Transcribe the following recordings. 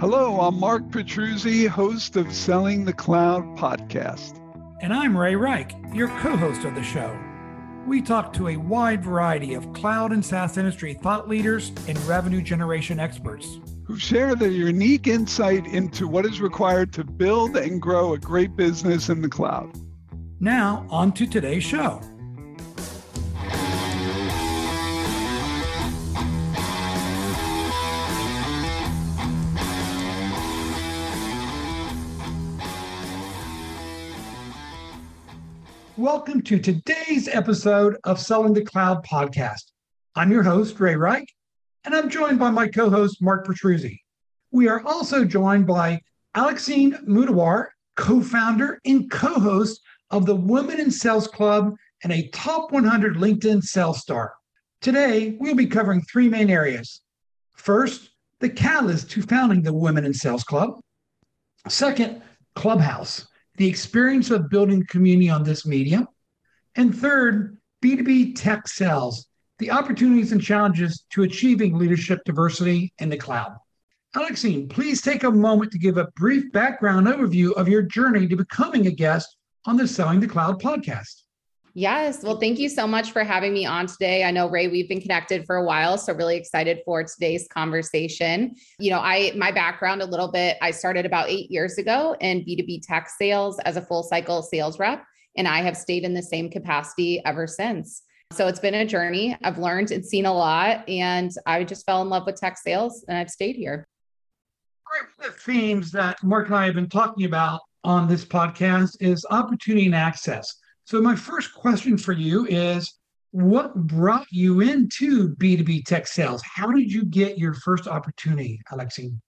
Hello, I'm Mark Petruzzi, host of Selling the Cloud podcast. And I'm Ray Rike, your co host of the show. We talk to a wide variety of cloud and SaaS industry thought leaders and revenue generation experts who share their unique insight into what is required to build and grow a great business in the cloud. Now, on to today's show. Welcome to today's episode of Selling the Cloud podcast. I'm your host, Ray Rike, and I'm joined by my co host, Mark Petruzzi. We are also joined by Alexine Mudawar, co founder and co host of the Women in Sales Club and a top 100 LinkedIn sales star. Today, we'll be covering three main areas. First, the catalyst to founding the Women in Sales Club. Second, Clubhouse the experience of building community on this medium. And third, B2B tech sales, the opportunities and challenges to achieving leadership diversity in the cloud. Alexine, please take a moment to give a brief background overview of your journey to becoming a guest on the Selling the Cloud podcast. Yes. Well, thank you so much for having me on today. I know Ray, we've been connected for a while, so really excited for today's conversation. You know, I my background a little bit, I started about 8 years ago in B2B tech sales as a full cycle sales rep, and I have stayed in the same capacity ever since. So it's been a journey. I've learned and seen a lot, and I just fell in love with tech sales and I've stayed here. Great. The themes that Mark and I have been talking about on this podcast is opportunity and access. So, my first question for you is what brought you into B2B tech sales? How did you get your first opportunity, Alexine?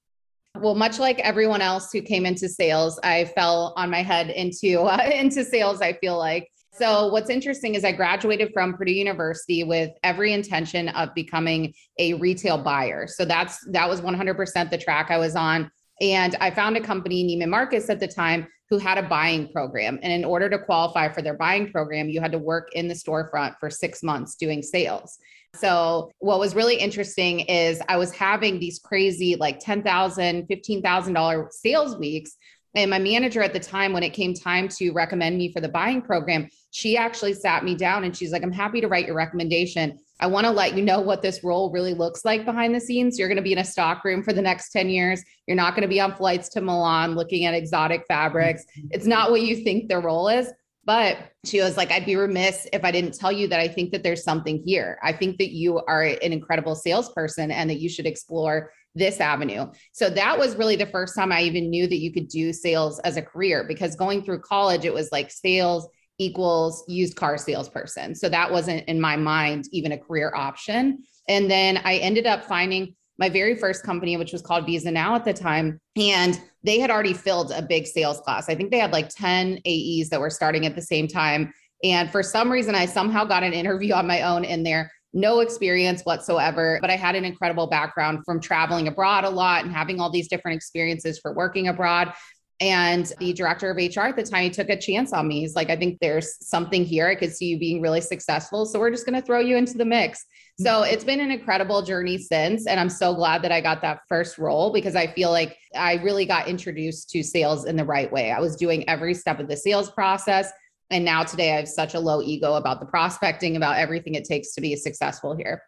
Well, much like everyone else who came into sales, I fell on my head into uh, into sales. I feel like so. What's interesting is I graduated from Purdue University with every intention of becoming a retail buyer. So that's that was 100% the track I was on. And I found a company, Neiman Marcus, at the time who had a buying program. And in order to qualify for their buying program, you had to work in the storefront for six months doing sales. So, what was really interesting is I was having these crazy, like $10,000, $15,000 sales weeks. And my manager at the time, when it came time to recommend me for the buying program, she actually sat me down and she's like, I'm happy to write your recommendation. I want to let you know what this role really looks like behind the scenes. You're going to be in a stock room for the next 10 years. You're not going to be on flights to Milan looking at exotic fabrics. Mm-hmm. It's not what you think the role is. But she was like, I'd be remiss if I didn't tell you that I think that there's something here. I think that you are an incredible salesperson and that you should explore this avenue. So that was really the first time I even knew that you could do sales as a career because going through college, it was like sales equals used car salesperson. So that wasn't in my mind even a career option. And then I ended up finding my very first company, which was called Visa Now at the time. And they had already filled a big sales class. I think they had like 10 AEs that were starting at the same time. And for some reason, I somehow got an interview on my own in there. No experience whatsoever, but I had an incredible background from traveling abroad a lot and having all these different experiences for working abroad. And the director of HR at the time, he took a chance on me. He's like, I think there's something here. I could see you being really successful. So we're just going to throw you into the mix. So mm-hmm. it's been an incredible journey since. And I'm so glad that I got that first role because I feel like I really got introduced to sales in the right way. I was doing every step of the sales process. And now today I have such a low ego about the prospecting, about everything it takes to be successful here.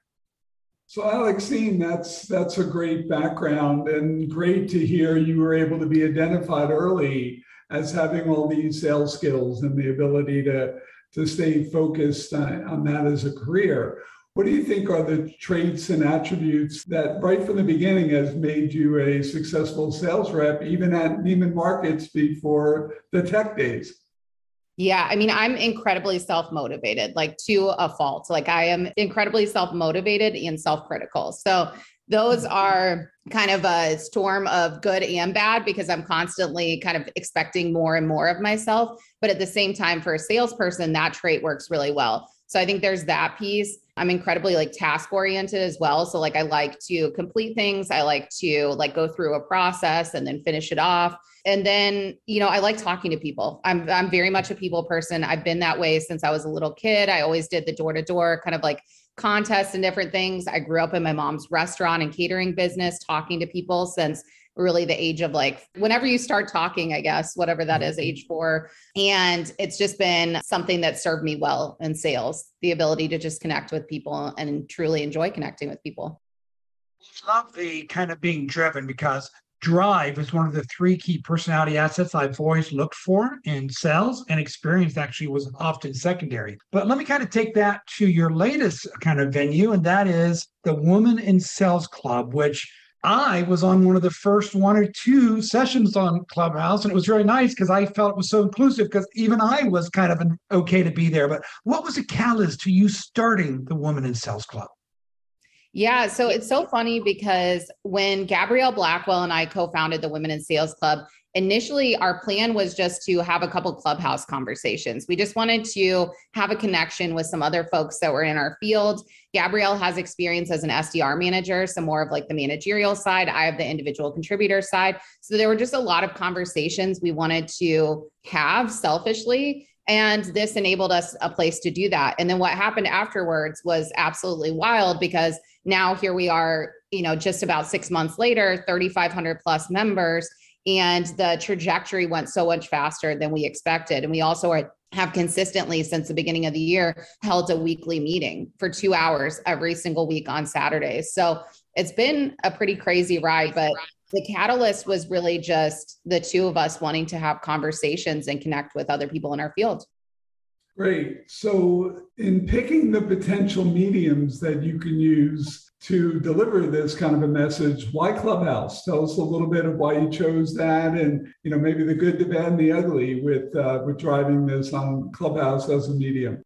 So Alexine, that's that's a great background and great to hear you were able to be identified early as having all these sales skills and the ability to to stay focused on, on that as a career. What do you think are the traits and attributes that right from the beginning has made you a successful sales rep, even at Neiman Marcus before the tech days? Yeah, I mean, I'm incredibly self motivated, like to a fault. Like, I am incredibly self motivated and self critical. So, those mm-hmm. are kind of a storm of good and bad because I'm constantly kind of expecting more and more of myself. But at the same time, for a salesperson, that trait works really well. So, I think there's that piece. I'm incredibly like task oriented as well. So, like, I like to complete things, I like to like go through a process and then finish it off. And then you know i like talking to people. I'm i'm very much a people person. I've been that way since i was a little kid. I always did the door to door kind of like contests and different things. I grew up in my mom's restaurant and catering business, talking to people since really the age of like whenever you start talking, I guess, whatever that is, mm-hmm. age four. And it's just been something that served me well in sales the ability to just connect with people and truly enjoy connecting with people. Love the kind of being driven because drive is one of the three key personality assets I've always looked for in sales, and experience actually was often secondary. But let me kind of take that to your latest kind of venue, and that is the Woman in Sales Club, which I was on one of the first one or two sessions on Clubhouse, and it was really nice because I felt it was so inclusive because even I was kind of an okay to be there. But what was the catalyst to you starting the Woman in Sales Club? Yeah, so it's so funny because when Gabrielle Blackwell and I co founded the Women in Sales Club, initially our plan was just to have a couple clubhouse conversations. We just wanted to have a connection with some other folks that were in our field. Gabrielle has experience as an SDR manager, so more of like the managerial side. I have the individual contributor side. So there were just a lot of conversations we wanted to have selfishly. And this enabled us a place to do that. And then what happened afterwards was absolutely wild because now here we are, you know, just about six months later, 3,500 plus members and the trajectory went so much faster than we expected. And we also are, have consistently since the beginning of the year held a weekly meeting for two hours every single week on Saturdays. So it's been a pretty crazy ride, but the catalyst was really just the two of us wanting to have conversations and connect with other people in our field. Great. So, in picking the potential mediums that you can use to deliver this kind of a message. Why Clubhouse? Tell us a little bit of why you chose that, and you know maybe the good, the bad, and the ugly with uh, with driving this on Clubhouse as a medium.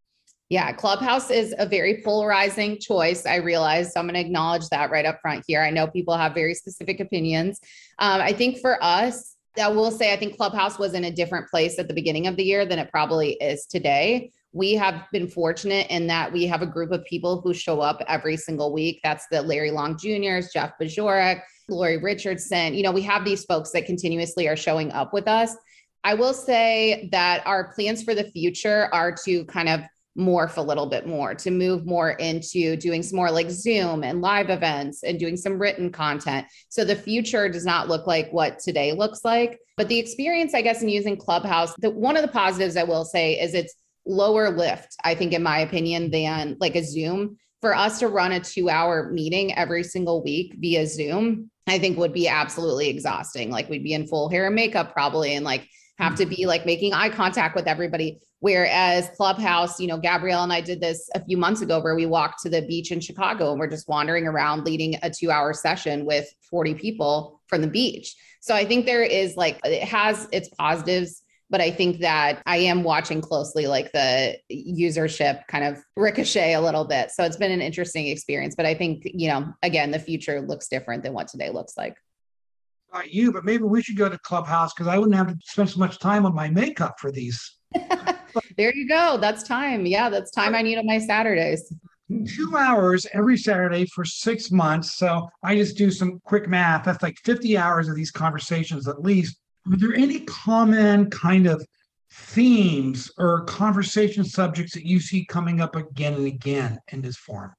Yeah, Clubhouse is a very polarizing choice. I realize, so I'm going to acknowledge that right up front here. I know people have very specific opinions. Um, I think for us, I will say I think Clubhouse was in a different place at the beginning of the year than it probably is today we have been fortunate in that we have a group of people who show up every single week. That's the Larry Long Juniors, Jeff Bajorek, Lori Richardson. You know, we have these folks that continuously are showing up with us. I will say that our plans for the future are to kind of morph a little bit more, to move more into doing some more like Zoom and live events and doing some written content. So the future does not look like what today looks like. But the experience, I guess, in using Clubhouse, the, one of the positives I will say is it's lower lift, I think, in my opinion, than like a Zoom. For us to run a two hour meeting every single week via Zoom, I think would be absolutely exhausting. Like we'd be in full hair and makeup probably and like have to be mm-hmm. like making eye contact with everybody. Whereas Clubhouse, you know, Gabrielle and I did this a few months ago where we walked to the beach in Chicago and we're just wandering around leading a two hour session with 40 people from the beach. So I think there is like, it has its positives but I think that I am watching closely like the usership kind of ricochet a little bit. So it's been an interesting experience, but I think, you know, again, the future looks different than what today looks like. Not you, but maybe we should go to Clubhouse because I wouldn't have to spend so much time on my makeup for these. there you go. That's time. Yeah, that's time I need on my Saturdays. Two hours every Saturday for six months. So I just do some quick math. That's like 50 hours of these conversations at least. Are there any common kind of themes or conversation subjects that you see coming up again and again in this forum?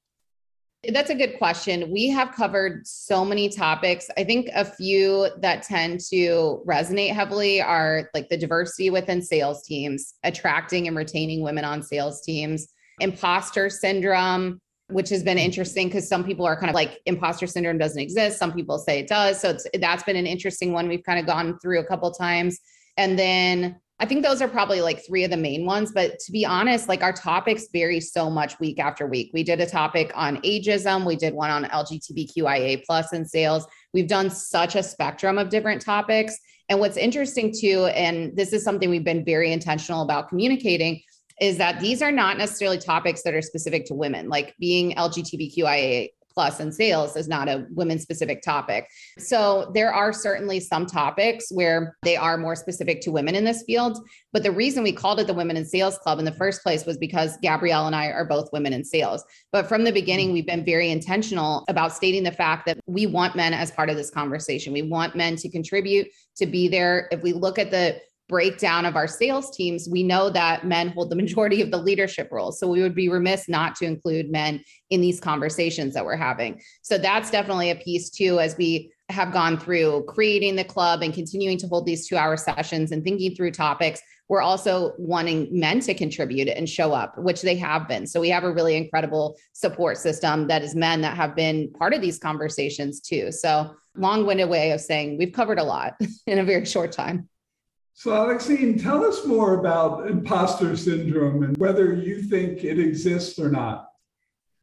That's a good question. We have covered so many topics. I think a few that tend to resonate heavily are like the diversity within sales teams, attracting and retaining women on sales teams, imposter syndrome, which has been interesting because some people are kind of like imposter syndrome doesn't exist. Some people say it does. So it's that's been an interesting one we've kind of gone through a couple times. And then I think those are probably like three of the main ones. But to be honest, like our topics vary so much week after week. We did a topic on ageism. We did one on LGBTQIA plus in sales. We've done such a spectrum of different topics. And what's interesting too, and this is something we've been very intentional about communicating, is that these are not necessarily topics that are specific to women, like being LGBTQIA plus in sales is not a women specific topic. So there are certainly some topics where they are more specific to women in this field. But the reason we called it the Women in Sales Club in the first place was because Gabrielle and I are both women in sales. But from the beginning, we've been very intentional about stating the fact that we want men as part of this conversation. We want men to contribute, to be there. If we look at the breakdown of our sales teams, we know that men hold the majority of the leadership roles. So we would be remiss not to include men in these conversations that we're having. So that's definitely a piece too, as we have gone through creating the club and continuing to hold these two hour sessions and thinking through topics. We're also wanting men to contribute and show up, which they have been. So we have a really incredible support system that is men that have been part of these conversations too. So long winded way of saying we've covered a lot in a very short time. So, Alexine, tell us more about imposter syndrome and whether you think it exists or not.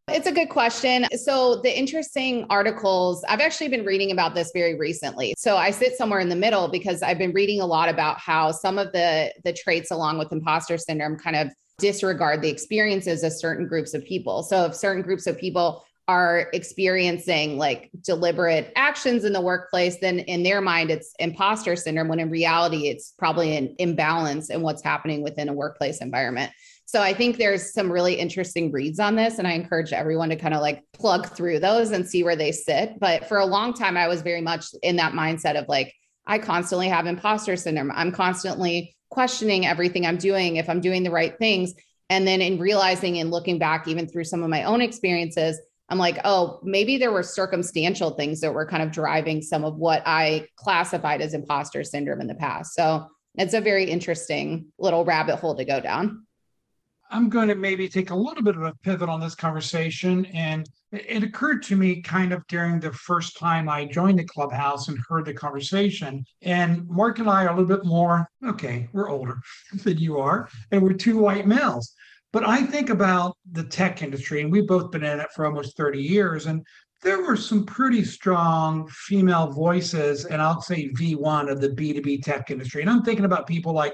It's a good question. So, the interesting articles, I've actually been reading about this very recently. So, I sit somewhere in the middle because I've been reading a lot about how some of the the traits along with imposter syndrome kind of disregard the experiences of certain groups of people. So, if certain groups of people are experiencing like deliberate actions in the workplace, then in their mind, it's imposter syndrome, when in reality, it's probably an imbalance in what's happening within a workplace environment. So I think there's some really interesting reads on this, and I encourage everyone to kind of like plug through those and see where they sit. But for a long time, I was very much in that mindset of like, I constantly have imposter syndrome. I'm constantly questioning everything I'm doing, if I'm doing the right things. And then in realizing and looking back, even through some of my own experiences, I'm like, oh, maybe there were circumstantial things that were kind of driving some of what I classified as imposter syndrome in the past. So it's a very interesting little rabbit hole to go down. I'm going to maybe take a little bit of a pivot on this conversation. And it occurred to me kind of during the first time I joined the clubhouse and heard the conversation. And Mark and I are a little bit more, okay, we're older than you are, and we're two white males. But I think about the tech industry, and we've both been in it for almost 30 years. And there were some pretty strong female voices, and I'll say V1 of the B2B tech industry. And I'm thinking about people like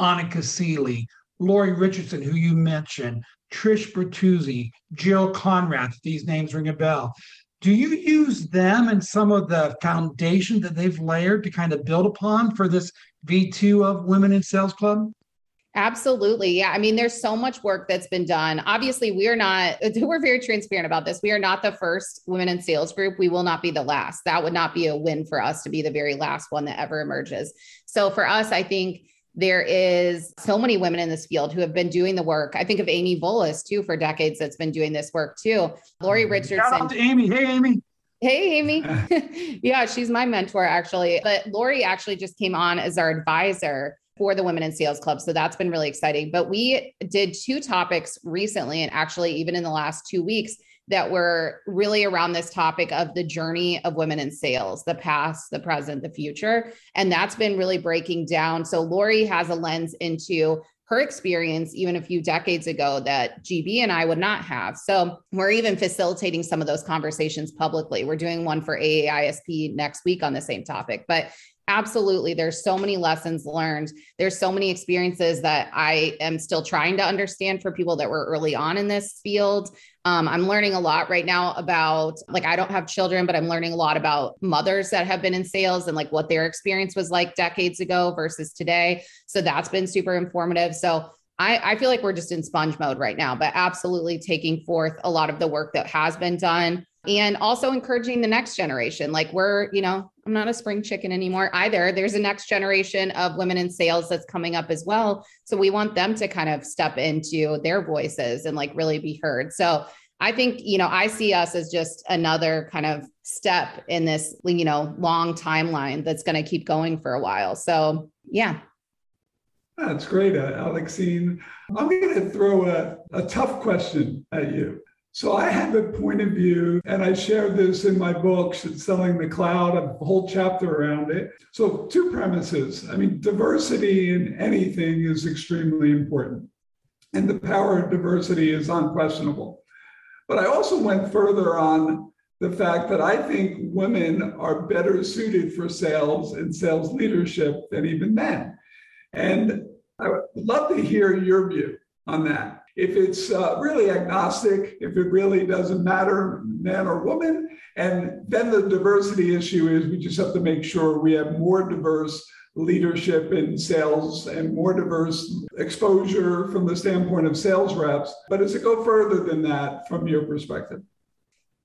Anneke Seley, Lori Richardson, who you mentioned, Trish Bertuzzi, Jill Konrath, these names ring a bell. Do you use them and some of the foundation that they've layered to kind of build upon for this V2 of Women in Sales Club? Absolutely. Yeah. I mean, there's so much work that's been done. Obviously, we are not, we're very transparent about this. We are not the first women in sales group. We will not be the last. That would not be a win for us to be the very last one that ever emerges. So for us, I think there is so many women in this field who have been doing the work. I think of Amy Volas too for decades that's been doing this work too. Lori Richardson. Shout out to Amy. Hey, Amy. Hey, Amy. yeah, she's my mentor actually. But Lori actually just came on as our advisor for the Women in Sales Club. So that's been really exciting. But we did two topics recently, and actually, even in the last two weeks, that were really around this topic of the journey of women in sales, the past, the present, the future. And that's been really breaking down. So Lori has a lens into her experience even a few decades ago that GB and I would not have. So we're even facilitating some of those conversations publicly. We're doing one for AAISP next week on the same topic. But absolutely. There's so many lessons learned. There's so many experiences that i am still trying to understand for people that were early on in this field. Um, i'm learning a lot right now about like i don't have children but i'm learning a lot about mothers that have been in sales and like what their experience was like decades ago versus today. So that's been super informative. So I, I feel like we're just in sponge mode right now, but absolutely taking forth a lot of the work that has been done and also encouraging the next generation. Like we're, you know, I'm not a spring chicken anymore either. There's a next generation of women in sales that's coming up as well. So we want them to kind of step into their voices and like really be heard. So I think, you know, I see us as just another kind of step in this, you know, long timeline that's going to keep going for a while. So, yeah. That's great, uh, Alexine. I'm going to throw a, a tough question at you. So I have a point of view, and I share this in my book, Selling the Cloud, a whole chapter around it. So, two premises. I mean, diversity in anything is extremely important, and the power of diversity is unquestionable. But I also went further on the fact that I think women are better suited for sales and sales leadership than even men. And I would love to hear your view on that if it's uh, really agnostic, if it really doesn't matter, man or woman. And then the diversity issue is we just have to make sure we have more diverse leadership in sales and more diverse exposure from the standpoint of sales reps. But does it go further than that from your perspective?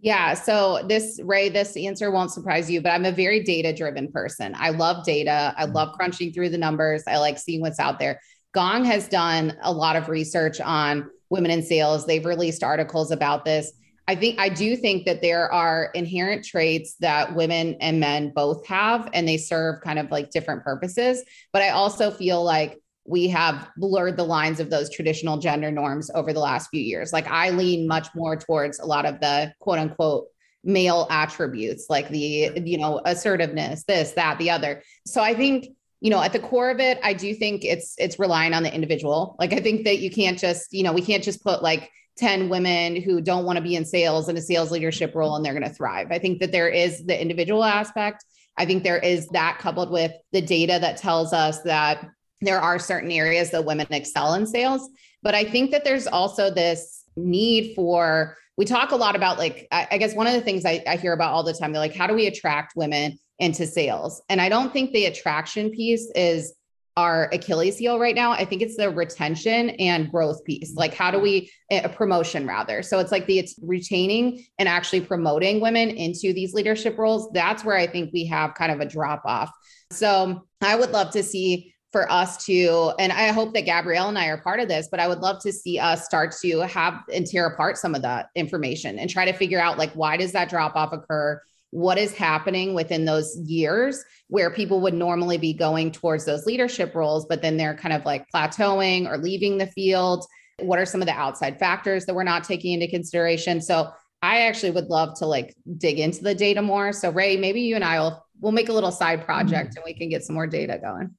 Yeah. So this Ray, this answer won't surprise you, but I'm a very data driven person. I love data. I mm-hmm. love crunching through the numbers. I like seeing what's out there. Gong has done a lot of research on women in sales. They've released articles about this. I think I do think that there are inherent traits that women and men both have, and they serve kind of like different purposes. But I also feel like we have blurred the lines of those traditional gender norms over the last few years. Like I lean much more towards a lot of the quote unquote male attributes, like the, you know, assertiveness, this, that, the other. So I think, you know, at the core of it, I do think it's it's relying on the individual. Like I think that you can't just, you know, we can't just put like 10 women who don't want to be in sales in a sales leadership role and they're going to thrive. I think that there is the individual aspect. I think there is that coupled with the data that tells us that there are certain areas that women excel in sales. But I think that there's also this need for, we talk a lot about like, I, guess one of the things I, I hear about all the time, they're like, how do we attract women into sales? And I don't think the attraction piece is our Achilles heel right now. I think it's the retention and growth piece. Like, how do we eh, a promotion rather? So it's like the it's retaining and actually promoting women into these leadership roles. That's where I think we have kind of a drop off. So I would love to see for us to, and I hope that Gabrielle and I are part of this, but I would love to see us start to have and tear apart some of that information and try to figure out like why does that drop off occur? What is happening within those years where people would normally be going towards those leadership roles, but then they're kind of like plateauing or leaving the field? What are some of the outside factors that we're not taking into consideration? So I actually would love to like dig into the data more. So Ray, maybe you and I will we'll make a little side project and we can get some more data going.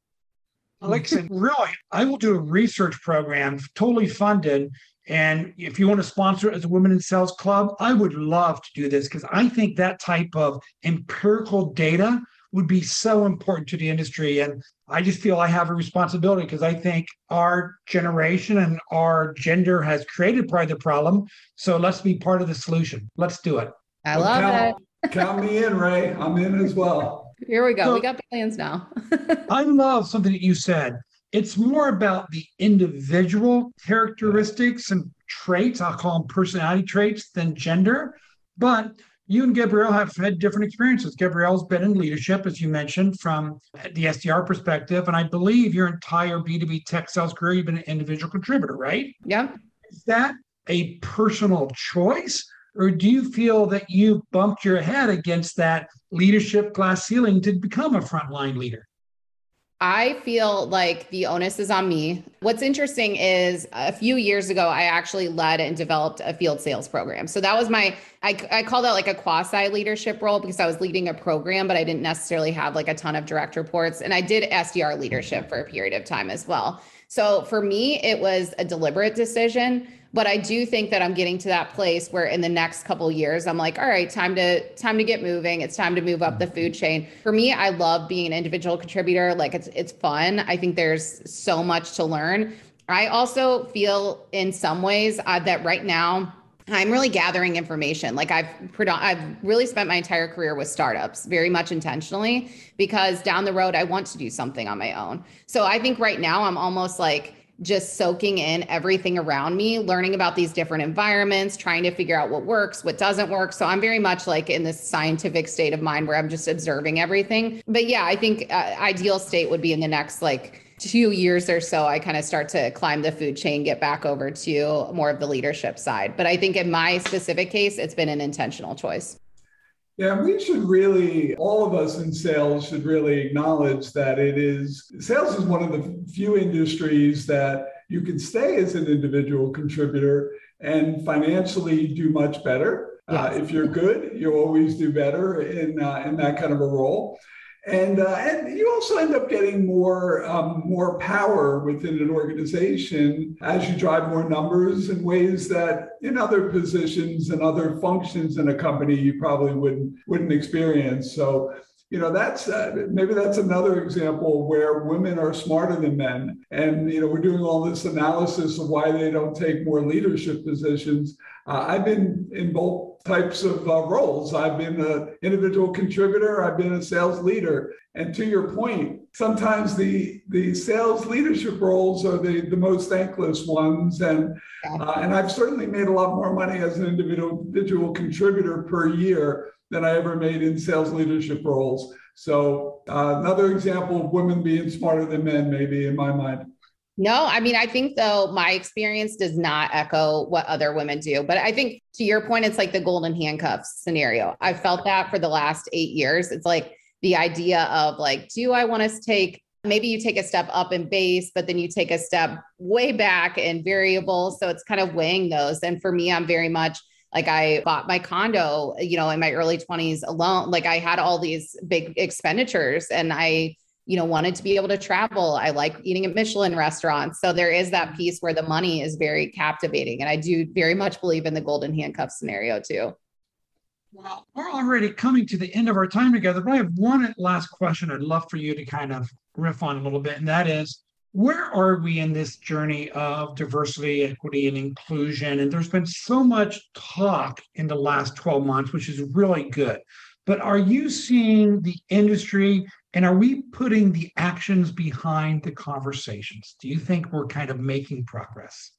Said, really, I will do a research program totally funded. And if you want to sponsor as a Women in Sales Club, I would love to do this because I think that type of empirical data would be so important to the industry. And I just feel I have a responsibility because I think our generation and our gender has created part of the problem. So let's be part of the solution. Let's do it. I love count, it. count me in, Ray. I'm in as well. Here we go. So, we got billions now. I love something that you said. It's more about the individual characteristics and traits. I'll call them personality traits than gender. But you and Gabrielle have had different experiences. Gabrielle's been in leadership, as you mentioned, from the SDR perspective. And I believe your entire B2B tech sales career, you've been an individual contributor, right? Yeah. Is that a personal choice? Or do you feel that you bumped your head against that leadership glass ceiling to become a frontline leader? I feel like the onus is on me. What's interesting is a few years ago, I actually led and developed a field sales program. So that was my, I, I call that like a quasi leadership role because I was leading a program, but I didn't necessarily have like a ton of direct reports. And I did SDR leadership for a period of time as well. So for me, it was a deliberate decision but i do think that i'm getting to that place where in the next couple years i'm like all right time to time to get moving. It's time to move up the food chain. For me i love being an individual contributor. Like it's it's fun. I think there's so much to learn. I also feel in some ways uh, that right now I'm really gathering information. Like I've I've really spent my entire career with startups, very much intentionally, because down the road I want to do something on my own. So I think right now I'm almost like just soaking in everything around me, learning about these different environments, trying to figure out what works, what doesn't work. So I'm very much like in this scientific state of mind where I'm just observing everything. But yeah, I think uh, ideal state would be in the next like two years or so, I kind of start to climb the food chain, get back over to more of the leadership side. But I think in my specific case, it's been an intentional choice. Yeah, we should really, all of us in sales should really acknowledge that it is, sales is one of the few industries that you can stay as an individual contributor and financially do much better. Uh, yes. Uh, if you're good, you'll always do better in, uh, in that kind of a role and uh, and you also end up getting more um, more power within an organization as you drive more numbers in ways that in other positions and other functions in a company you probably wouldn't wouldn't experience. So you know that's uh, maybe that's another example where women are smarter than men. And you know we're doing all this analysis of why they don't take more leadership positions. Uh, i've been in both types of uh, roles. I've been an individual contributor. I've been a sales leader. And to your point sometimes the the sales leadership roles are the the most thankless ones. And uh, and i've certainly made a lot more money as an individual individual contributor per year than I ever made in sales leadership roles. So uh, another example of women being smarter than men, maybe in my mind. No, I mean, I think though my experience does not echo what other women do. But I think to your point, it's like the golden handcuffs scenario. I felt that for the last eight years. It's like the idea of like, do I want to take maybe you take a step up in base, but then you take a step way back in variables. So it's kind of weighing those. And for me, I'm very much like I bought my condo, you know, in my early 20s alone. Like I had all these big expenditures and I, you know, wanted to be able to travel. I like eating at Michelin restaurants. So there is that piece where the money is very captivating. And I do very much believe in the golden handcuff scenario too. Well, we're already coming to the end of our time together, but I have one last question I'd love for you to kind of riff on a little bit. And that is where are we in this journey of diversity, equity, and inclusion? And there's been so much talk in the last 12 months, which is really good. But are you seeing the industry and are we putting the actions behind the conversations? Do you think we're kind of making progress?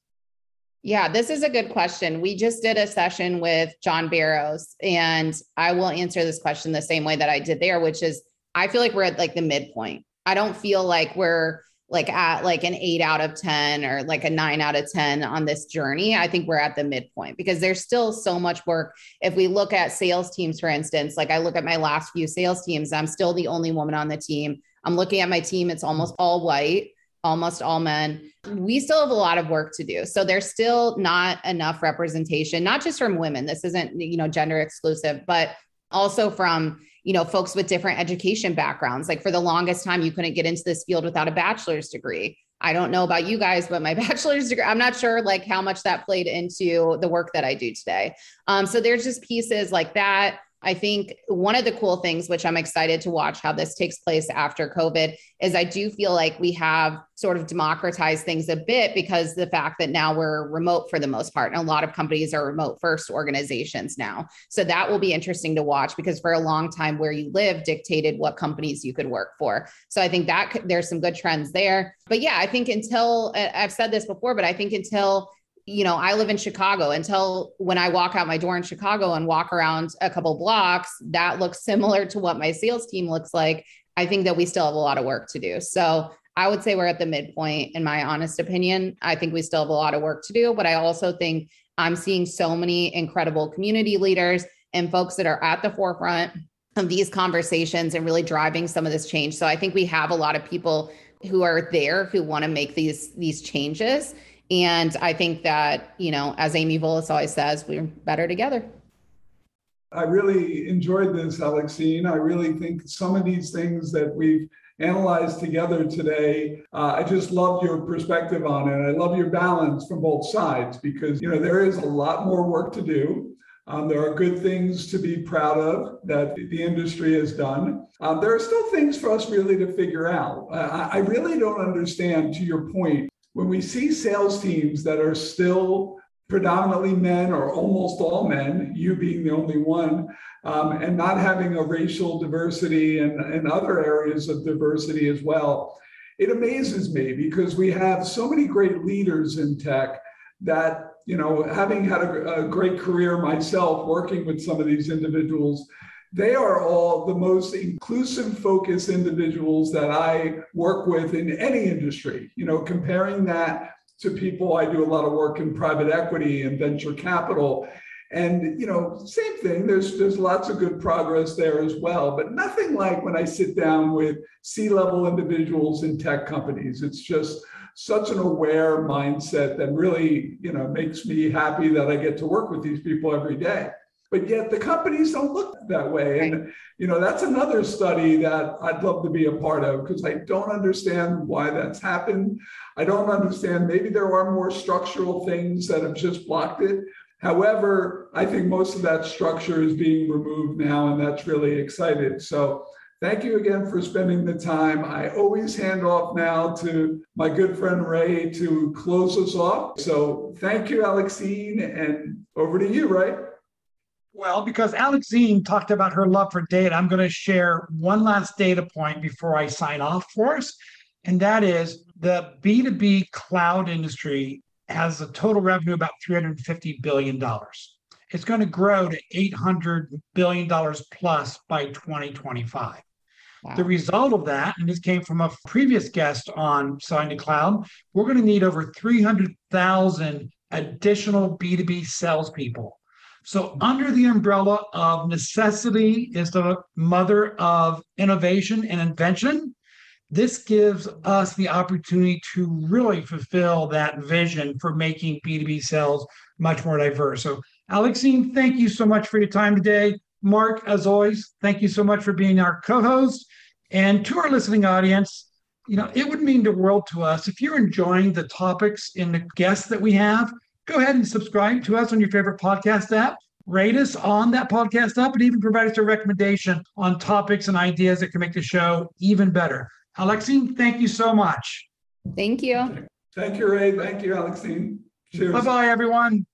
Yeah, this is a good question. We just did a session with John Barrows, and I will answer this question the same way that I did there, which is I feel like we're at like the midpoint. I don't feel like we're like at like an eight out of 10 or like a nine out of 10 on this journey, I think we're at the midpoint because there's still so much work. If we look at sales teams, for instance, like I look at my last few sales teams, I'm still the only woman on the team. I'm looking at my team, it's almost all white, almost all men. We still have a lot of work to do. So there's still not enough representation, not just from women. This isn't, you know, gender exclusive, but also from you know folks with different education backgrounds. Like for the longest time you couldn't get into this field without a bachelor's degree. I don't know about you guys but my bachelor's degree i'm not sure like how much that played into the work that i do today. Um, so there's just pieces like that I think one of the cool things, which I'm excited to watch how this takes place after COVID, is I do feel like we have sort of democratized things a bit because the fact that now we're remote for the most part. And a lot of companies are remote first organizations now. So that will be interesting to watch because for a long time, where you live dictated what companies you could work for. So I think that there's some good trends there. But yeah, I think until I've said this before, but I think until you know, I live in Chicago until when I walk out my door in Chicago and walk around a couple blocks, that looks similar to what my sales team looks like. I think that we still have a lot of work to do. So I would say we're at the midpoint, in my honest opinion. I think we still have a lot of work to do, but I also think I'm seeing so many incredible community leaders and folks that are at the forefront of these conversations and really driving some of this change. So I think we have a lot of people who are there who want to make these these changes and I think that, you know, as Amy Volas always says, we're better together. I really enjoyed this, Alexine. I really think some of these things that we've analyzed together today, uh, I just love your perspective on it. I love your balance from both sides because, you know, there is a lot more work to do. Um, there are good things to be proud of that the industry has done. Um, there are still things for us really to figure out. Uh, I really don't understand, to your point, when we see sales teams that are still predominantly men or almost all men, you being the only one, um, and not having a racial diversity and, and other areas of diversity as well, it amazes me because we have so many great leaders in tech that, you know, having had a, a great career myself working with some of these individuals, they are all the most inclusive focused individuals that I work with in any industry. You know, comparing that to people, I do a lot of work in private equity and venture capital. And you know, same thing. There's there's lots of good progress there as well, but nothing like when I sit down with C-level individuals in tech companies. It's just such an aware mindset that really, you know, makes me happy that I get to work with these people every day but yet the companies don't look that way. And you know, that's another study that I'd love to be a part of because I don't understand why that's happened. I don't understand. Maybe there are more structural things that have just blocked it. However, I think most of that structure is being removed now, and that's really excited. So Thank you again for spending the time. I always hand off now to my good friend Ray to close us off. So thank you, Alexine, and over to you, Ray. Well, because Alexine talked about her love for data, I'm going to share one last data point before I sign off for us. And that is the B2B cloud industry has a total revenue about $350 billion. It's going to grow to $800 billion plus by 2025. Wow. The result of that, and this came from a previous guest on Selling to Cloud, we're going to need over 300,000 additional B2B salespeople. So, under the umbrella of necessity is the mother of innovation and invention, this gives us the opportunity to really fulfill that vision for making B2B sales much more diverse. So, Alexine, thank you so much for your time today. Mark, as always, thank you so much for being our co host. And to our listening audience, you know, it would mean the world to us if you're enjoying the topics and the guests that we have. Go ahead and subscribe to us on your favorite podcast app. Rate us on that podcast app and even provide us a recommendation on topics and ideas that can make the show even better. Alexine, thank you so much. Thank you. Thank you, Ray. Thank you, Alexine. Cheers. Bye bye, everyone.